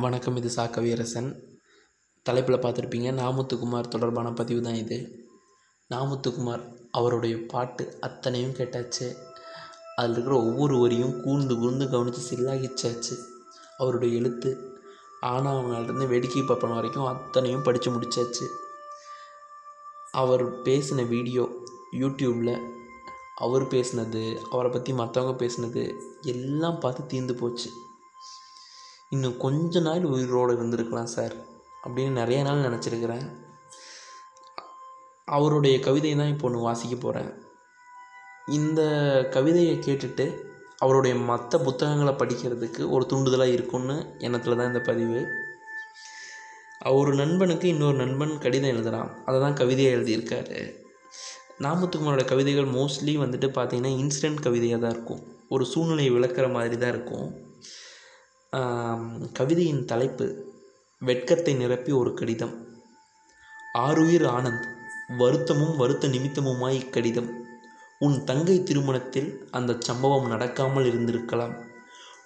வணக்கம் இது சா. கவியரசன். தலைப்பில் பார்த்துருப்பீங்க நாமுத்துக்குமார் தொடர்பான பதிவு தான் இது. நாமுத்துக்குமார் அவருடைய பாட்டு அத்தனையும் கேட்டாச்சு. அதில் இருக்கிற ஒவ்வொரு வரியும் கூர்ந்து கூர்ந்து கவனித்து சில்லாகிச்சாச்சு அவருடைய எழுத்து ஆனாவனாலிருந்து வேடிக்கை பார்ப்பன வரைக்கும் அத்தனையும் படித்து முடிச்சாச்சு. அவர் பேசின வீடியோ யூடியூப்பில் அவர் பேசினது அவரை பற்றி மற்றவங்க பேசினது எல்லாம் பார்த்து தீர்ந்து போச்சு. இன்னும் கொஞ்ச நாள் உயிரோடு இருந்திருக்கலாம் சார் அப்படின்னு நிறைய நாள் நினச்சிருக்கிறேன். அவருடைய கவிதையை தான் இப்போ ஒன்று வாசிக்க போகிறேன் இந்த கவிதையை கேட்டுட்டு அவருடைய மற்ற புத்தகங்களை படிக்கிறதுக்கு ஒரு தூண்டுதலாக இருக்கும்னு எண்ணத்தில் தான் இந்த பதிவு. அவர் நண்பனுக்கு இன்னொரு நண்பன் கடிதம் எழுதுகிறான் அதை தான் கவிதையாக எழுதியிருக்காரு. நாமத்துக்குமாரோட கவிதைகள் மோஸ்ட்லி வந்துட்டு பார்த்திங்கன்னா இன்சிடெண்ட் கவிதையாக தான் இருக்கும். ஒரு சூழ்நிலையை விளக்குற மாதிரி தான் இருக்கும். கவிதையின் தலைப்பு வெட்கத்தை நிரப்பி ஒரு கடிதம். ஆருயிர் ஆனந்த் வருத்தமும் வருத்த நிமித்தமுமாய் இக்கடிதம் உன் தங்கை திருமணத்தில் அந்த சம்பவம் நடக்காமல் இருந்திருக்கலாம்.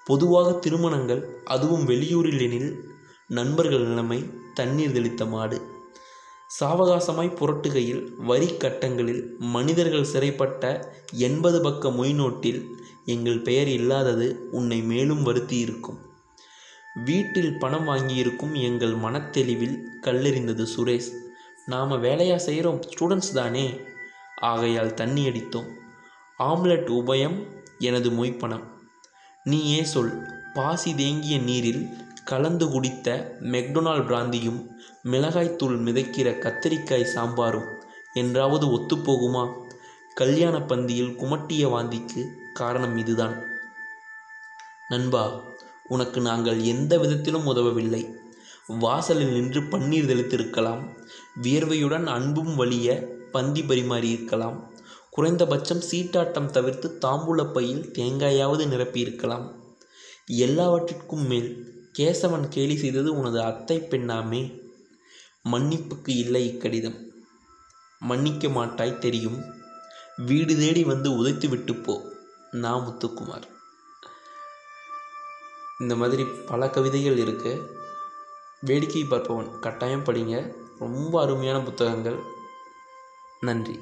பொதுவாக திருமணங்கள் அதுவும் வெளியூரில் எனில் நண்பர்கள் நிலைமை தண்ணீர் தெளித்த மாடு. சாவகாசமாய் புரட்டுகையில் வரி கட்டங்களில் மனிதர்கள் சிறைப்பட்ட எண்பது பக்க மொய் நோட்டில் எங்கள் பெயர் இல்லாதது உன்னை மேலும் வருத்தி இருக்கும். வீட்டில் பணம் வாங்கியிருக்கும் எங்கள் மனத்தெளிவில் கல்லெறிந்தது சுரேஷ். நாம் வேலையாக செய்கிறோம் ஸ்டூடெண்ட்ஸ் தானே. ஆகையால் தண்ணி அடித்தோம். ஆம்லெட் உபயம் எனது மொய்ப்பணம். நீயே சொல் பாசி தேங்கிய நீரில் கலந்து குடித்த மெக்டொனால் பிராந்தியும் மிளகாய்த்தூள் மிதக்கிற கத்தரிக்காய் சாம்பாரும் என்றாவது ஒத்துப்போகுமா? கல்யாண பந்தியில் குமட்டிய வாந்திக்கு காரணம் இதுதான். நண்பா உனக்கு நாங்கள் எந்த விதத்திலும் உதவவில்லை. வாசலில் நின்று பன்னீர் தெளித்திருக்கலாம். வியர்வையுடன் அன்பும் வழிய பந்தி பரிமாறியிருக்கலாம். குறைந்தபட்சம் சீட்டாட்டம் தவிர்த்து தாம்பூல பையில் தேங்காயாவது நிரப்பியிருக்கலாம். எல்லாவற்றிற்கும் மேல் கேசவன் கேலி செய்தது உனது அத்தை பெண்ணாமே. மன்னிப்புக்கு இல்லை இக்கடிதம். மன்னிக்க மாட்டாய் தெரியும். வீடு தேடி வந்து உதைத்து விட்டு போ நா முத்துக்குமார். இந்த மாதிரி பல கவிதைகள் இருக்குது வேடிக்கை பார்ப்பவன் கட்டாயம் படிங்க. ரொம்ப அருமையான புத்தகங்கள். நன்றி.